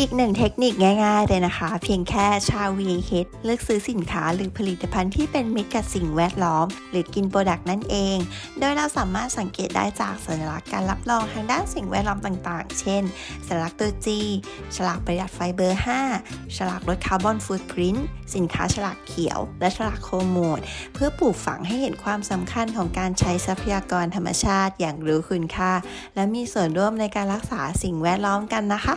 อีกหนึ่งเทคนิคง่ายๆเลยนะคะ เพียงแค่ชาว VH เลือกซื้อสินค้าหรือผลิตภัณฑ์ที่เป็นมิตรกับสิ่งแวดล้อม หรือกินโปรดักต์นั่นเอง โดยเราสามารถสังเกตได้จากสัญลักษณ์การรับรองทางด้านสิ่งแวดล้อมต่างๆ เช่น สัญลักษณ์ตัว G ฉลากประหยัดไฟเบอร์ 5 ฉลากลดคาร์บอนฟุตพริ้นสินค้าฉลากเขียว และฉลากโคโมด เพื่อปลูกฝังให้เห็นความสำคัญของการใช้ทรัพยากรธรรมชาติอย่างรู้คุณค่า และมีส่วนร่วมในการรักษาสิ่งแวดล้อมกันนะคะ